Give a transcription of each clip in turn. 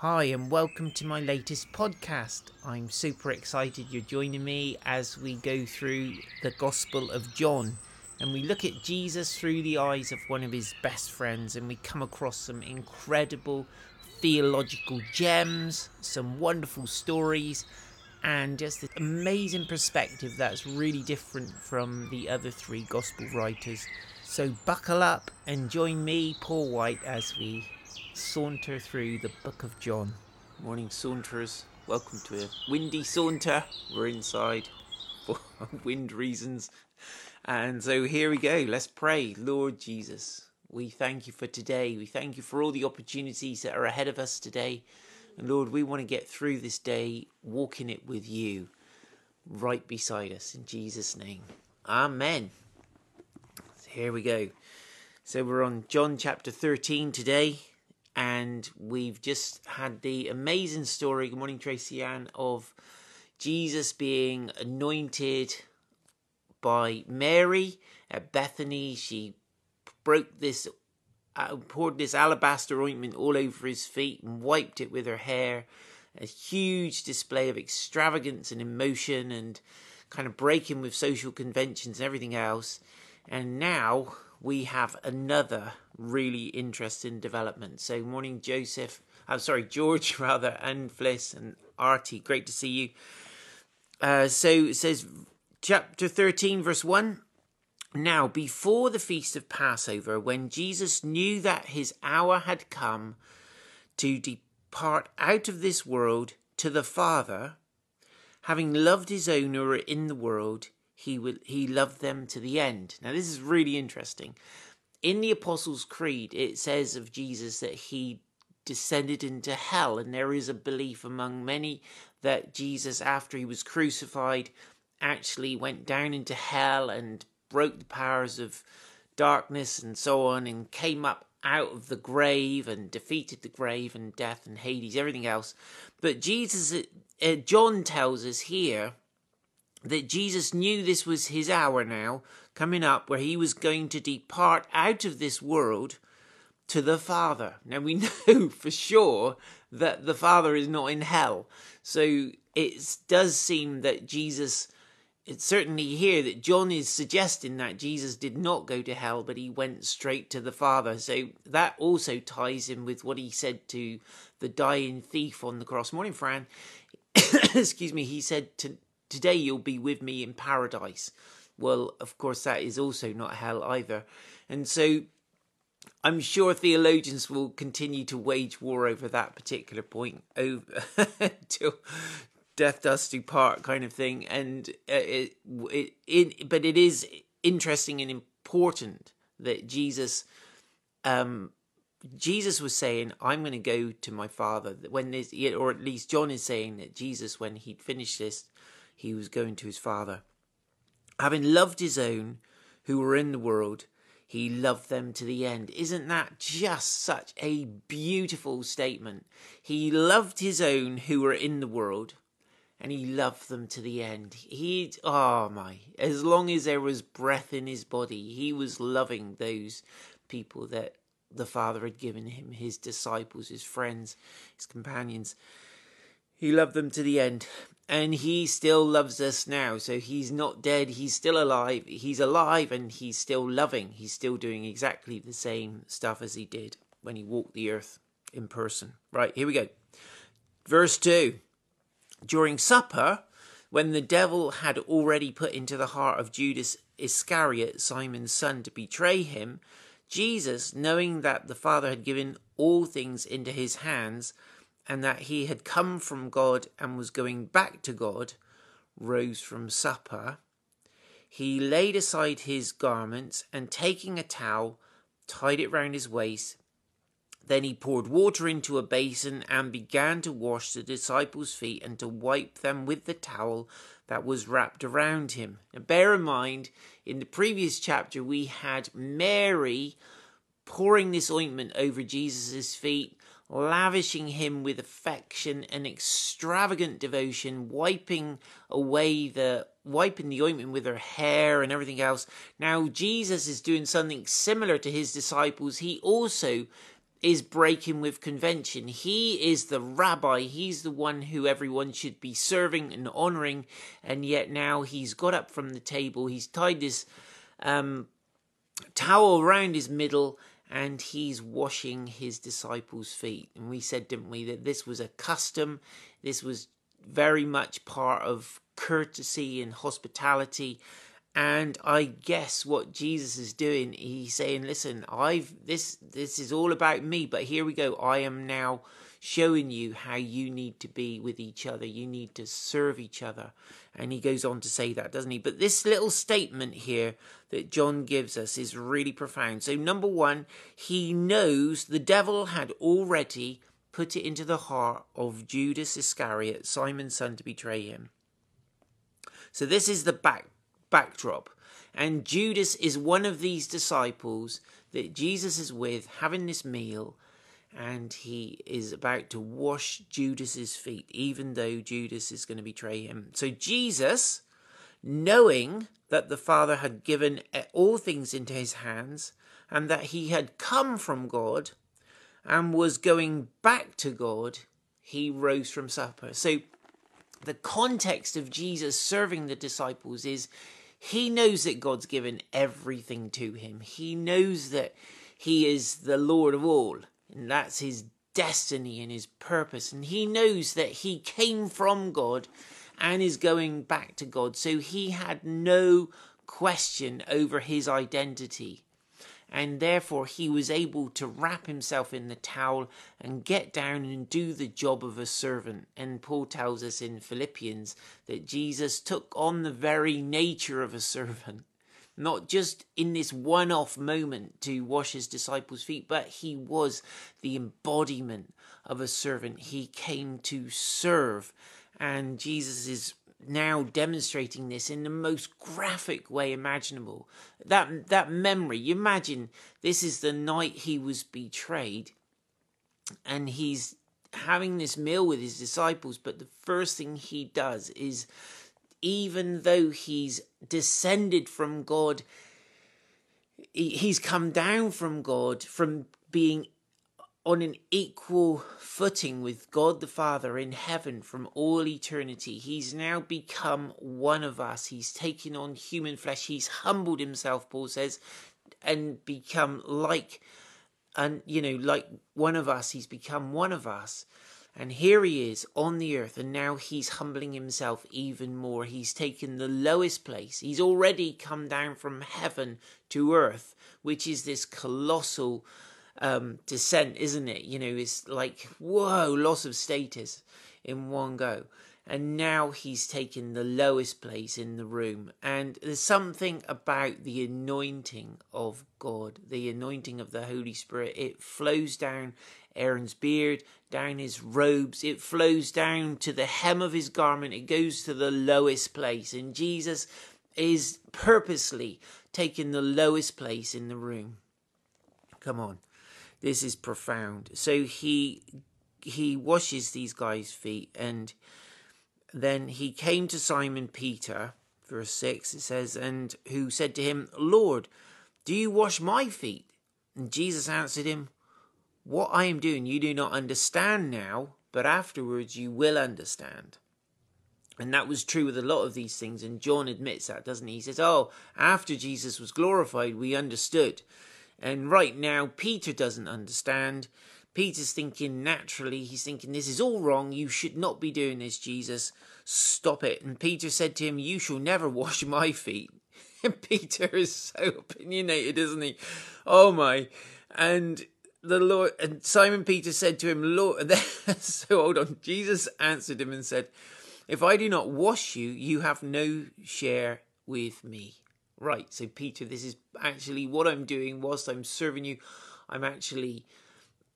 Hi, and welcome to my latest podcast. I'm super excited you're joining me as we go through the Gospel of John and we look at Jesus through the eyes of one of his best friends, and we come across some incredible theological gems, some wonderful stories, and just this amazing perspective that's really different from the other three Gospel writers. So, buckle up and join me, Paul White, as we saunter through the book of John. Morning, saunterers. Welcome to a windy saunter. We're inside for wind reasons. And so here we go. Let's pray. Lord Jesus, we thank you for today. We thank you for all the opportunities that are ahead of us today. And Lord, we want to get through this day walking it with you right beside us in Jesus' name. Amen. So here we go. So we're on John chapter 13 today and we've just had the amazing story. Good morning, Tracy Ann, of Jesus being anointed by Mary at Bethany. She broke this, uh, poured this alabaster ointment all over his feet and wiped it with her hair. A huge display of extravagance and emotion and kind of breaking with social conventions and everything else. And now we have another really interesting development. So, morning, Joseph. I'm sorry, George, rather, and Fliss and Artie. Great to see you. Uh, so it says, chapter 13, verse 1. Now, before the feast of Passover, when Jesus knew that his hour had come to depart out of this world to the Father, having loved his own who were in the world, he will he loved them to the end. Now this is really interesting. In the Apostles' Creed, it says of Jesus that he descended into hell, and there is a belief among many that Jesus, after he was crucified, actually went down into hell and broke the powers of darkness and so on, and came up out of the grave and defeated the grave and death and Hades, everything else. But Jesus, uh, John tells us here that Jesus knew this was his hour now coming up where he was going to depart out of this world to the Father. Now we know for sure that the Father is not in hell. So it does seem that Jesus, it's certainly here that John is suggesting that Jesus did not go to hell, but he went straight to the Father. So that also ties in with what he said to the dying thief on the cross. Morning, Fran. Excuse me. He said Today you'll be with me in paradise. Well, of course, that is also not hell either. And so I'm sure theologians will continue to wage war over that particular point over until death does do part kind of thing. And uh, it, it, it, but it is interesting and important that Jesus, um, Jesus was saying, "I'm going to go to my Father." When this, or at least John is saying that Jesus, when he'd finished this, he was going to his Father. Having loved his own who were in the world, he loved them to the end. Isn't that just such a beautiful statement? He loved his own who were in the world and he loved them to the end. He, oh my, as long as there was breath in his body, he was loving those people that the Father had given him, his disciples, his friends, his companions. He loved them to the end and he still loves us now. So he's not dead, he's still alive. He's alive and he's still loving. He's still doing exactly the same stuff as he did when he walked the earth in person. Right, here we go. Verse 2 During supper, when the devil had already put into the heart of Judas Iscariot, Simon's son, to betray him, Jesus, knowing that the Father had given all things into his hands, and that he had come from God and was going back to God, rose from supper. He laid aside his garments and taking a towel, tied it round his waist. Then he poured water into a basin and began to wash the disciples' feet and to wipe them with the towel that was wrapped around him. Now bear in mind, in the previous chapter, we had Mary pouring this ointment over Jesus' feet lavishing him with affection and extravagant devotion, wiping away the wiping the ointment with her hair and everything else. Now Jesus is doing something similar to his disciples. He also is breaking with convention. He is the rabbi. He's the one who everyone should be serving and honoring. And yet now he's got up from the table. He's tied this um, towel around his middle and he's washing his disciples' feet. And we said, didn't we, that this was a custom. This was very much part of courtesy and hospitality and I guess what Jesus is doing, he's saying, "Listen, I've this this is all about me, but here we go. I am now showing you how you need to be with each other. You need to serve each other." And he goes on to say that, doesn't he? But this little statement here that John gives us is really profound. So number 1, he knows the devil had already put it into the heart of Judas Iscariot, Simon's son, to betray him. So this is the back backdrop. And Judas is one of these disciples that Jesus is with having this meal and he is about to wash Judas's feet even though Judas is going to betray him. So Jesus knowing that the Father had given all things into his hands and that he had come from God and was going back to God, he rose from supper. So the context of Jesus serving the disciples is he knows that God's given everything to him. He knows that he is the Lord of all, and that's his destiny and his purpose. And he knows that he came from God and is going back to God. So he had no question over his identity and therefore he was able to wrap himself in the towel and get down and do the job of a servant. And Paul tells us in Philippians that Jesus took on the very nature of a servant, not just in this one off moment to wash his disciples' feet, but he was the embodiment of a servant. He came to serve. And Jesus is now demonstrating this in the most graphic way imaginable. That that memory, you imagine this is the night he was betrayed, and he's having this meal with his disciples, but the first thing he does is even though he's descended from God, he's come down from God from being on an equal footing with God the Father in heaven from all eternity. He's now become one of us. He's taken on human flesh. He's humbled himself, Paul says, and become like and you know like one of us he's become one of us and here he is on the earth and now he's humbling himself even more he's taken the lowest place he's already come down from heaven to earth which is this colossal um, descent, isn't it? You know, it's like, whoa, loss of status in one go. And now he's taken the lowest place in the room. And there's something about the anointing of God, the anointing of the Holy Spirit. It flows down Aaron's beard, down his robes. It flows down to the hem of his garment. It goes to the lowest place. And Jesus is purposely taking the lowest place in the room. Come on. This is profound. So he he washes these guys' feet and then he came to Simon Peter, verse 6, it says, and who said to him, Lord, do you wash my feet? And Jesus answered him, What I am doing you do not understand now, but afterwards you will understand. And that was true with a lot of these things, and John admits that, doesn't he? He says, Oh, after Jesus was glorified, we understood. And right now, Peter doesn't understand. Peter's thinking naturally, he's thinking, This is all wrong. You should not be doing this, Jesus. Stop it. And Peter said to him, You shall never wash my feet. Peter is so opinionated, isn't he? Oh my. And the Lord and Simon Peter said to him, Lord so hold on. Jesus answered him and said, If I do not wash you, you have no share with me right, so Peter, this is actually what I'm doing whilst I'm serving you. I'm actually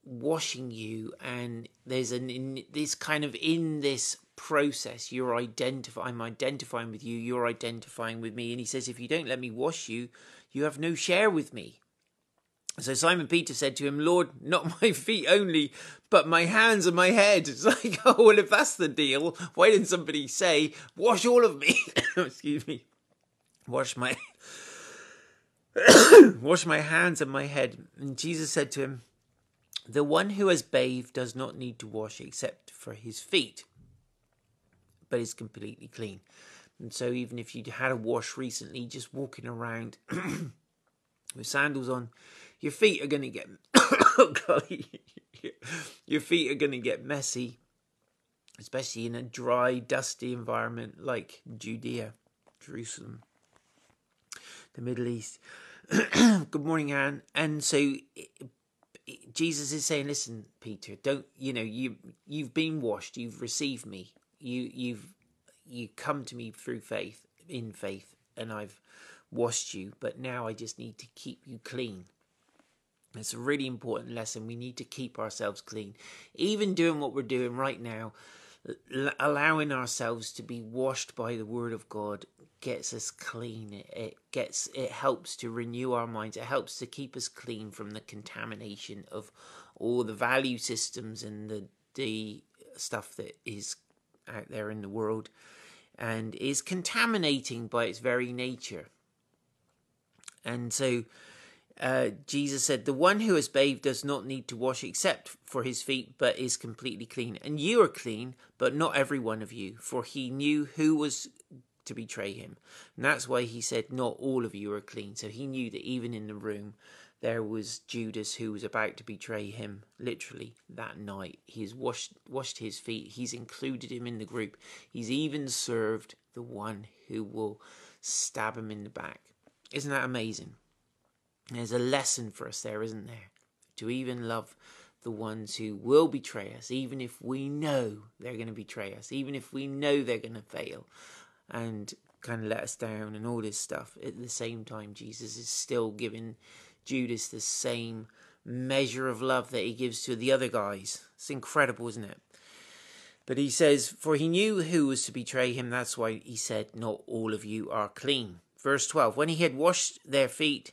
washing you, and there's an in this kind of in this process you're identifying I'm identifying with you, you're identifying with me, and he says, if you don't let me wash you, you have no share with me. So Simon Peter said to him, Lord, not my feet only, but my hands and my head. It's like, oh, well, if that's the deal, why didn't somebody say, wash all of me? Excuse me wash my wash my hands and my head. And Jesus said to him, The one who has bathed does not need to wash except for his feet, but is completely clean. And so, even if you had a wash recently, just walking around with sandals on, your feet are going to get your feet are going to get messy, especially in a dry, dusty environment like Judea, Jerusalem, the Middle East. Good morning, Anne. And so Jesus is saying, "Listen, Peter, don't you know you you've been washed, you've received me, you you've you come to me through faith, in faith, and I've washed you, but now I just need to keep you clean." It's a really important lesson. We need to keep ourselves clean, even doing what we're doing right now. Allowing ourselves to be washed by the Word of God gets us clean. It, it gets it helps to renew our minds. It helps to keep us clean from the contamination of all the value systems and the the stuff that is out there in the world and is contaminating by its very nature. And so uh, Jesus said, The one who has bathed does not need to wash except for his feet, but is completely clean. And you are clean, but not every one of you, for he knew who was to betray him. And that's why he said, Not all of you are clean. So he knew that even in the room, there was Judas who was about to betray him literally that night. He's washed washed his feet. He's included him in the group. He's even served the one who will stab him in the back. Isn't that amazing? There's a lesson for us there, isn't there? To even love the ones who will betray us, even if we know they're going to betray us, even if we know they're going to fail and kind of let us down and all this stuff. At the same time, Jesus is still giving Judas the same measure of love that he gives to the other guys. It's incredible, isn't it? But he says, For he knew who was to betray him. That's why he said, Not all of you are clean. Verse 12 When he had washed their feet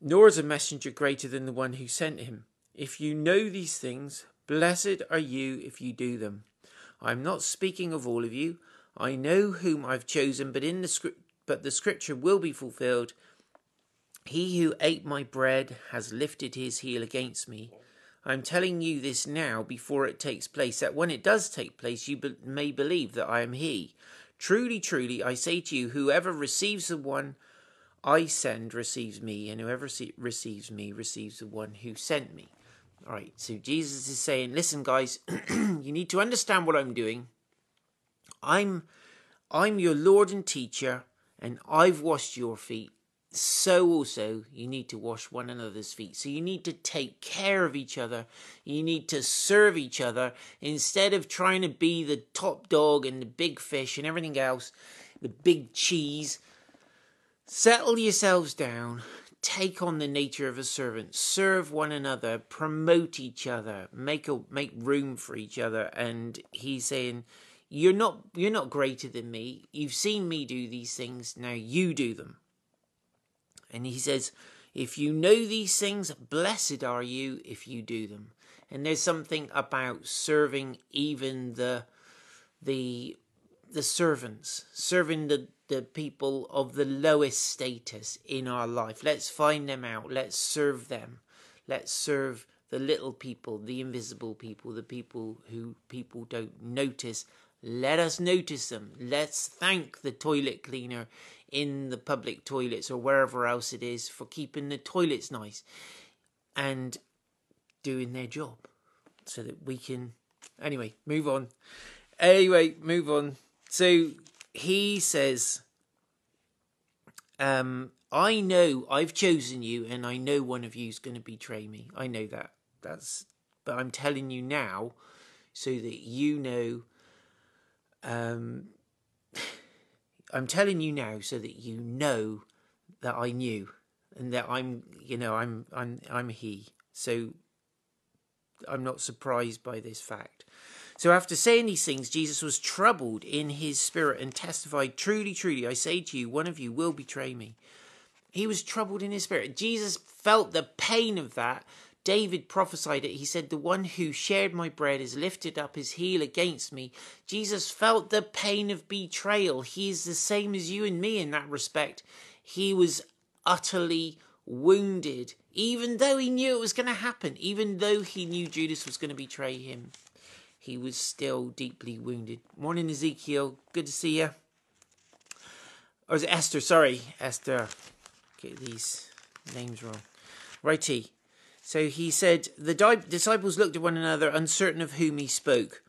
nor is a messenger greater than the one who sent him. If you know these things, blessed are you if you do them. I am not speaking of all of you. I know whom I've chosen, but in the script but the scripture will be fulfilled. He who ate my bread has lifted his heel against me. I am telling you this now before it takes place, that when it does take place, you be- may believe that I am he. Truly, truly, I say to you, whoever receives the one I send receives me, and whoever receives me receives the one who sent me. All right, so Jesus is saying, listen, guys, you need to understand what I'm doing. I'm, I'm your Lord and teacher and I've washed your feet, so also you need to wash one another's feet. So you need to take care of each other. You need to serve each other instead of trying to be the top dog and the big fish and everything else, the big cheese. Settle yourselves down. Take on the nature of a servant. Serve one another. Promote each other. Make a make room for each other. And he's saying, you're not you're not greater than me. You've seen me do these things, now you do them. And he says, if you know these things, blessed are you if you do them. And there's something about serving even the the the servants, serving the, the people of the lowest status in our life. Let's find them out. Let's serve them. Let's serve the little people, the invisible people, the people who people don't notice let us notice them. Let's thank the toilet cleaner in the public toilets or wherever else it is for keeping the toilets nice and doing their job so that we can anyway move on anyway move on so he says um i know i've chosen you and i know one of you is going to betray me i know that that's but i'm telling you now so that you know um, I'm telling you now so that you know that I knew and that I'm, you know, I'm, I'm, I'm he. So I'm not surprised by this fact. So after saying these things, Jesus was troubled in his spirit and testified, Truly, truly, I say to you, one of you will betray me. He was troubled in his spirit. Jesus felt the pain of that. David prophesied it. He said, The one who shared my bread has lifted up his heel against me. Jesus felt the pain of betrayal. He is the same as you and me in that respect. He was utterly wounded, even though he knew it was going to happen, even though he knew Judas was going to betray him he was still deeply wounded. Morning, Ezekiel. Good to see you. Or is it Esther? Sorry, Esther. Get these names wrong. Righty. So he said, The disciples looked at one another, uncertain of whom he spoke.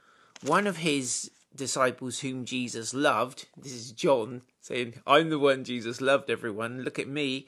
One of his disciples, whom Jesus loved, this is John, saying, I'm the one Jesus loved, everyone. Look at me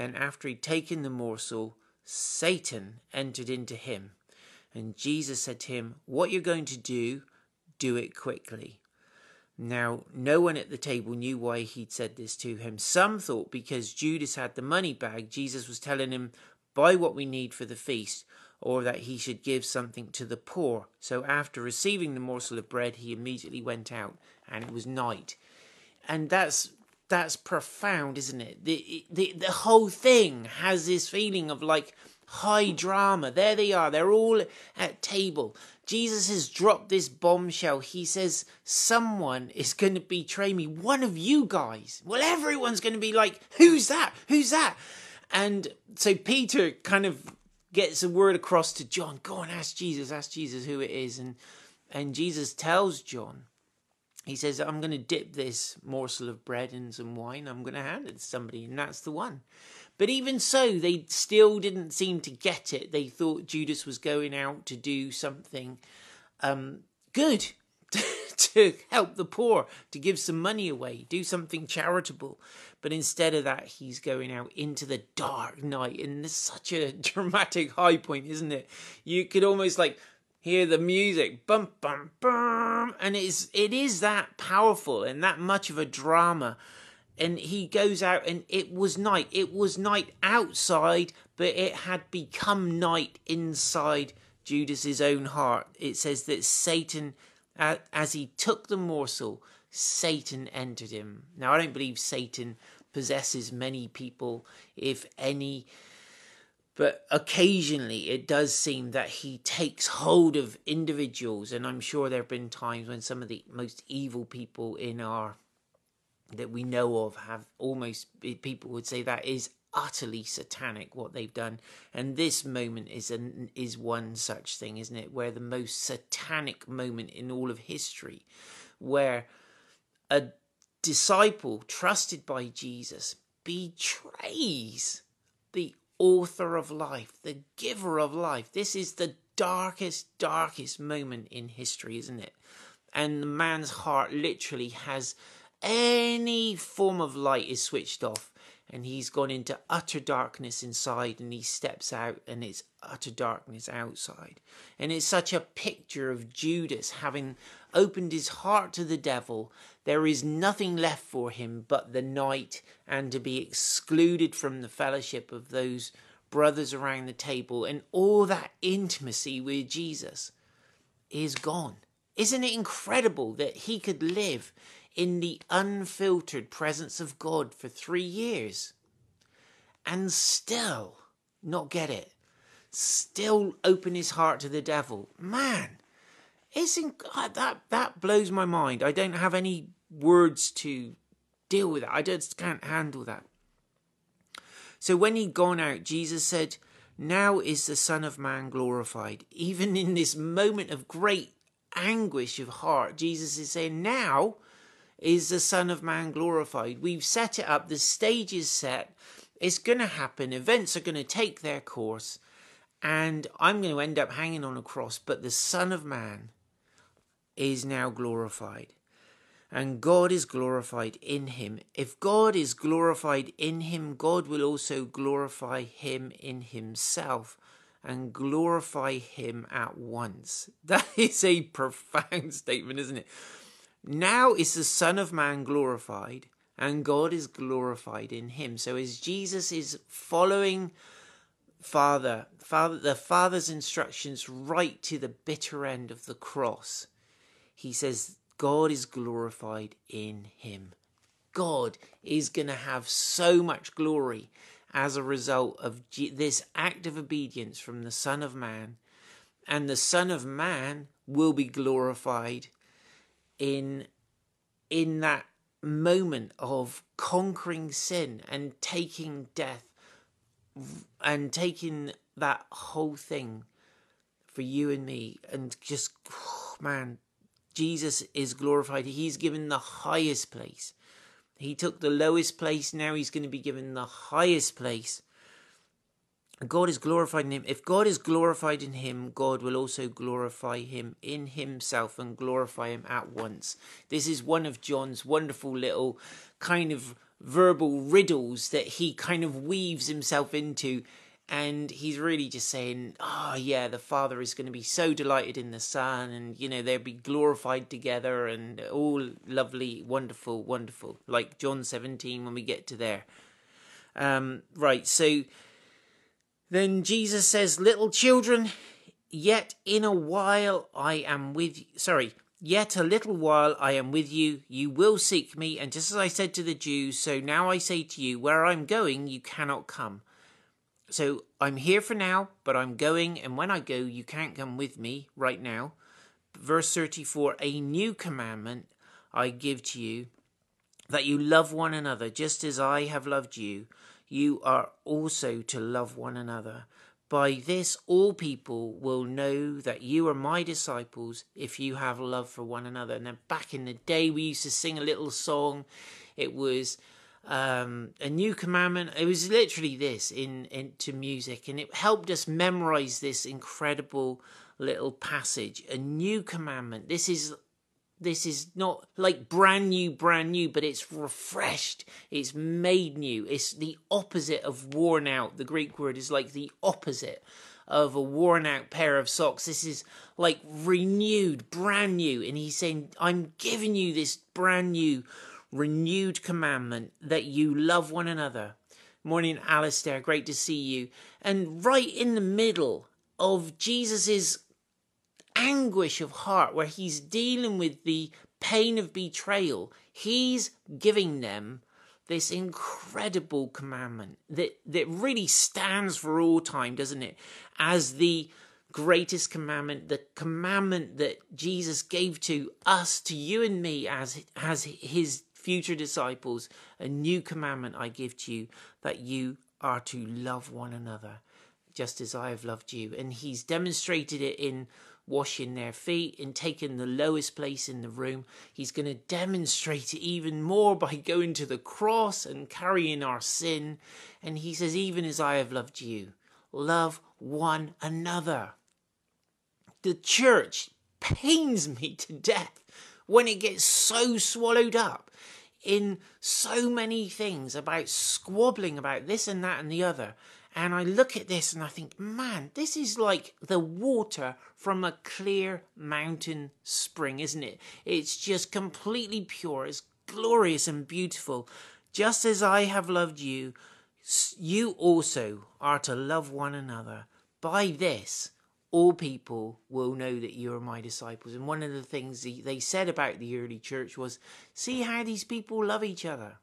Then, after he'd taken the morsel, Satan entered into him. And Jesus said to him, What you're going to do, do it quickly. Now, no one at the table knew why he'd said this to him. Some thought because Judas had the money bag, Jesus was telling him, Buy what we need for the feast, or that he should give something to the poor. So, after receiving the morsel of bread, he immediately went out, and it was night. And that's that's profound, isn't it? The, the the whole thing has this feeling of like high drama. There they are. They're all at table. Jesus has dropped this bombshell. He says, Someone is going to betray me. One of you guys. Well, everyone's going to be like, Who's that? Who's that? And so Peter kind of gets a word across to John. Go and ask Jesus. Ask Jesus who it is. And, and Jesus tells John he says, I'm going to dip this morsel of bread in some wine. I'm going to hand it to somebody, and that's the one. But even so, they still didn't seem to get it. They thought Judas was going out to do something um, good, to help the poor, to give some money away, do something charitable. But instead of that, he's going out into the dark night. And there's such a dramatic high point, isn't it? You could almost like hear the music bum bum bum and it's it is that powerful and that much of a drama. And he goes out and it was night it was night outside but it had become night inside judas's own heart. It says that satan as he took the morsel satan entered him. Now i don't believe satan possesses many people if any but occasionally it does seem that he takes hold of individuals and i'm sure there have been times when some of the most evil people in our that we know of have almost people would say that is utterly satanic what they've done. And this moment is an is one such thing isn't it? Where the most satanic moment in all of history where a disciple trusted by Jesus betrays author of life, the giver of life. This is the darkest, darkest moment in history, isn't it? And the man's heart literally has any form of light is switched off and he's gone into utter darkness inside and he steps out and it's utter darkness outside. And it's such a picture of Judas having opened his heart to the devil. There is nothing left for him but the night and to be excluded from the fellowship of those brothers around the table and all that intimacy with Jesus is gone. Isn't it incredible that he could live in the unfiltered presence of God for three years and still not get it, still open his heart to the devil. Man, isn't that that blows my mind. I don't have any words to deal with it. I just can't handle that. So when he'd gone out, Jesus said, Now is the Son of Man glorified. Even in this moment of great anguish of heart, Jesus is saying, Now is the Son of Man glorified. We've set it up, the stage is set, it's going to happen, events are going to take their course, and I'm going to end up hanging on a cross, but the Son of Man is now glorified. And God is glorified in him. If God is glorified in him, God will also glorify him in himself and glorify him at once. That is a profound statement, isn't it? Now is the Son of Man glorified, and God is glorified in him. So as Jesus is following Father, Father the Father's instructions right to the bitter end of the cross, he says, God is glorified in him. God is going to have so much glory as a result of this act of obedience from the Son of Man. And the Son of Man will be glorified in, in that moment of conquering sin and taking death and taking that whole thing for you and me and just oh, man Jesus is glorified. He's given the highest place. He took the lowest place, now he's going to be given the highest place. God is glorified in him. If God is glorified in him, God will also glorify him in himself and glorify him at once. This is one of John's wonderful little kind of verbal riddles that he kind of weaves himself into and he's really just saying, "Oh yeah, the Father is going to be so delighted in the Son, and you know they'll be glorified together, and all lovely, wonderful, wonderful." Like John seventeen when we get to there. Um, right, so then Jesus says, "Little children, yet in a while I am with you." Sorry. Yet a little while I am with you, you will seek me, and just as I said to the Jews, so now I say to you, where I'm going, you cannot come. So I'm here for now, but I'm going, and when I go, you can't come with me right now. Verse 34 A new commandment I give to you, that you love one another, just as I have loved you. You are also to love one another. By this, all people will know that you are my disciples if you have love for one another. And then back in the day, we used to sing a little song. It was um, a new commandment. It was literally this in into music, and it helped us memorize this incredible little passage. A new commandment. This is this is not like brand new, brand new, but it's refreshed. It's made new. It's the opposite of worn out. The Greek word is like the opposite of a worn out pair of socks. This is like renewed, brand new. And he's saying, I'm giving you this brand new renewed commandment that you love one another. Morning, Alistair. Great to see you. And right in the middle of Jesus's anguish of heart, where he's dealing with the pain of betrayal, he's giving them this incredible commandment that, that really stands for all time, doesn't it? As the greatest commandment, the commandment that Jesus gave to us, to you and me as, as his future disciples, a new commandment I give to you that you are to love one another just as I have loved you. And he's demonstrated it in washing their feet, and taking the lowest place in the room. He's going to demonstrate it even more by going to the cross and carrying our sin. And he says, Even as I have loved you, love one another. The church pains me to death when it gets so swallowed up in so many things about squabbling about this and that and the other. And I look at this and I think, man, this is like the water from a clear mountain spring, isn't it? It's just completely pure. It's glorious and beautiful. Just as I have loved you, you also are to love one another. By this, all people will know that you are my disciples. And one of the things they said about the early church was, see how these people love each other.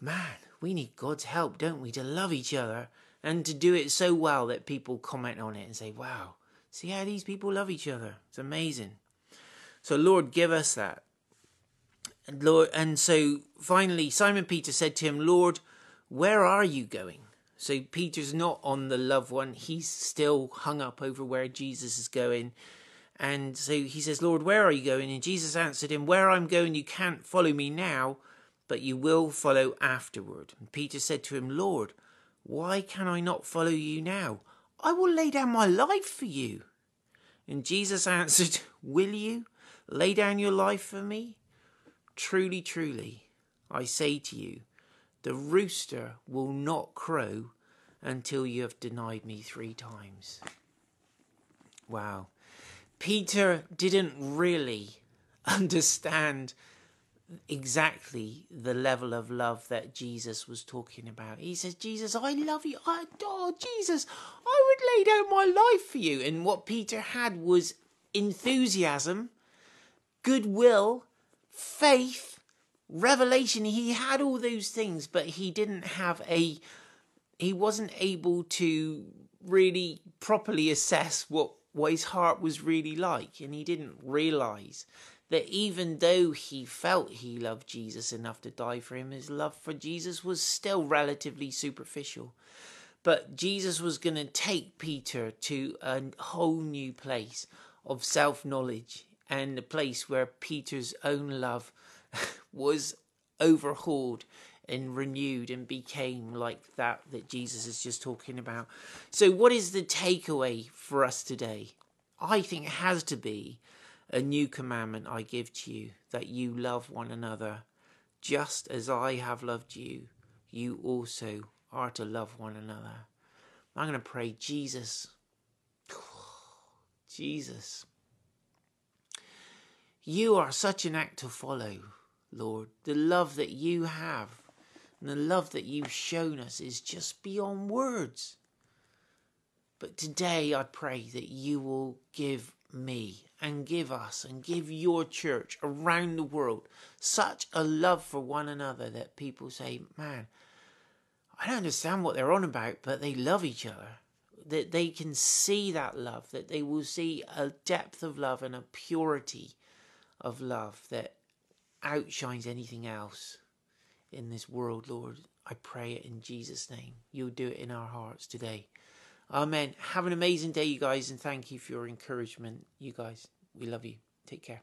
Man, we need God's help, don't we, to love each other and to do it so well that people comment on it and say, wow, see how these people love each other. It's amazing. So, Lord, give us that. And Lord, and so finally, Simon Peter said to him, Lord, where are you going? So Peter's not on the loved one. He's still hung up over where Jesus is going. And so he says, Lord, where are you going? And Jesus answered him, Where I'm going, you can't follow me now, but you will follow afterward. And Peter said to him, Lord, Why can I not follow you now? I will lay down my life for you. And Jesus answered, Will you lay down your life for me? Truly, truly, I say to you, the rooster will not crow until you have denied me three times. Wow. Peter didn't really understand exactly the level of love that Jesus was talking about. He says, Jesus, I love you. I adore Jesus. I would lay down my life for you. And what Peter had was enthusiasm, goodwill, faith, revelation. He had all those things, but he didn't have a, he wasn't able to really properly assess what, what his heart was really like. And he didn't realize that even though he felt he loved Jesus enough to die for him, his love for Jesus was still relatively superficial. But Jesus was going to take Peter to a whole new place of self knowledge and a place where Peter's own love was overhauled and renewed and became like that that Jesus is just talking about. So, what is the takeaway for us today? I think it has to be a new commandment I give to you, that you love one another. Just as I have loved you, you also are to love one another. I'm going to pray, Jesus. Jesus. You are such an act to follow, Lord. The love that you have and the love that you've shown us is just beyond words. But today I pray that you will give me and give us and give your church around the world such a love for one another that people say, man, I don't understand what they're on about, but they love each other. That they can see that love, that they will see a depth of love and a purity of love that outshines anything else in this world, Lord. I pray it in Jesus' name. You'll do it in our hearts today. Amen. Have an amazing day, you guys, and thank you for your encouragement. You guys, we love you. Take care.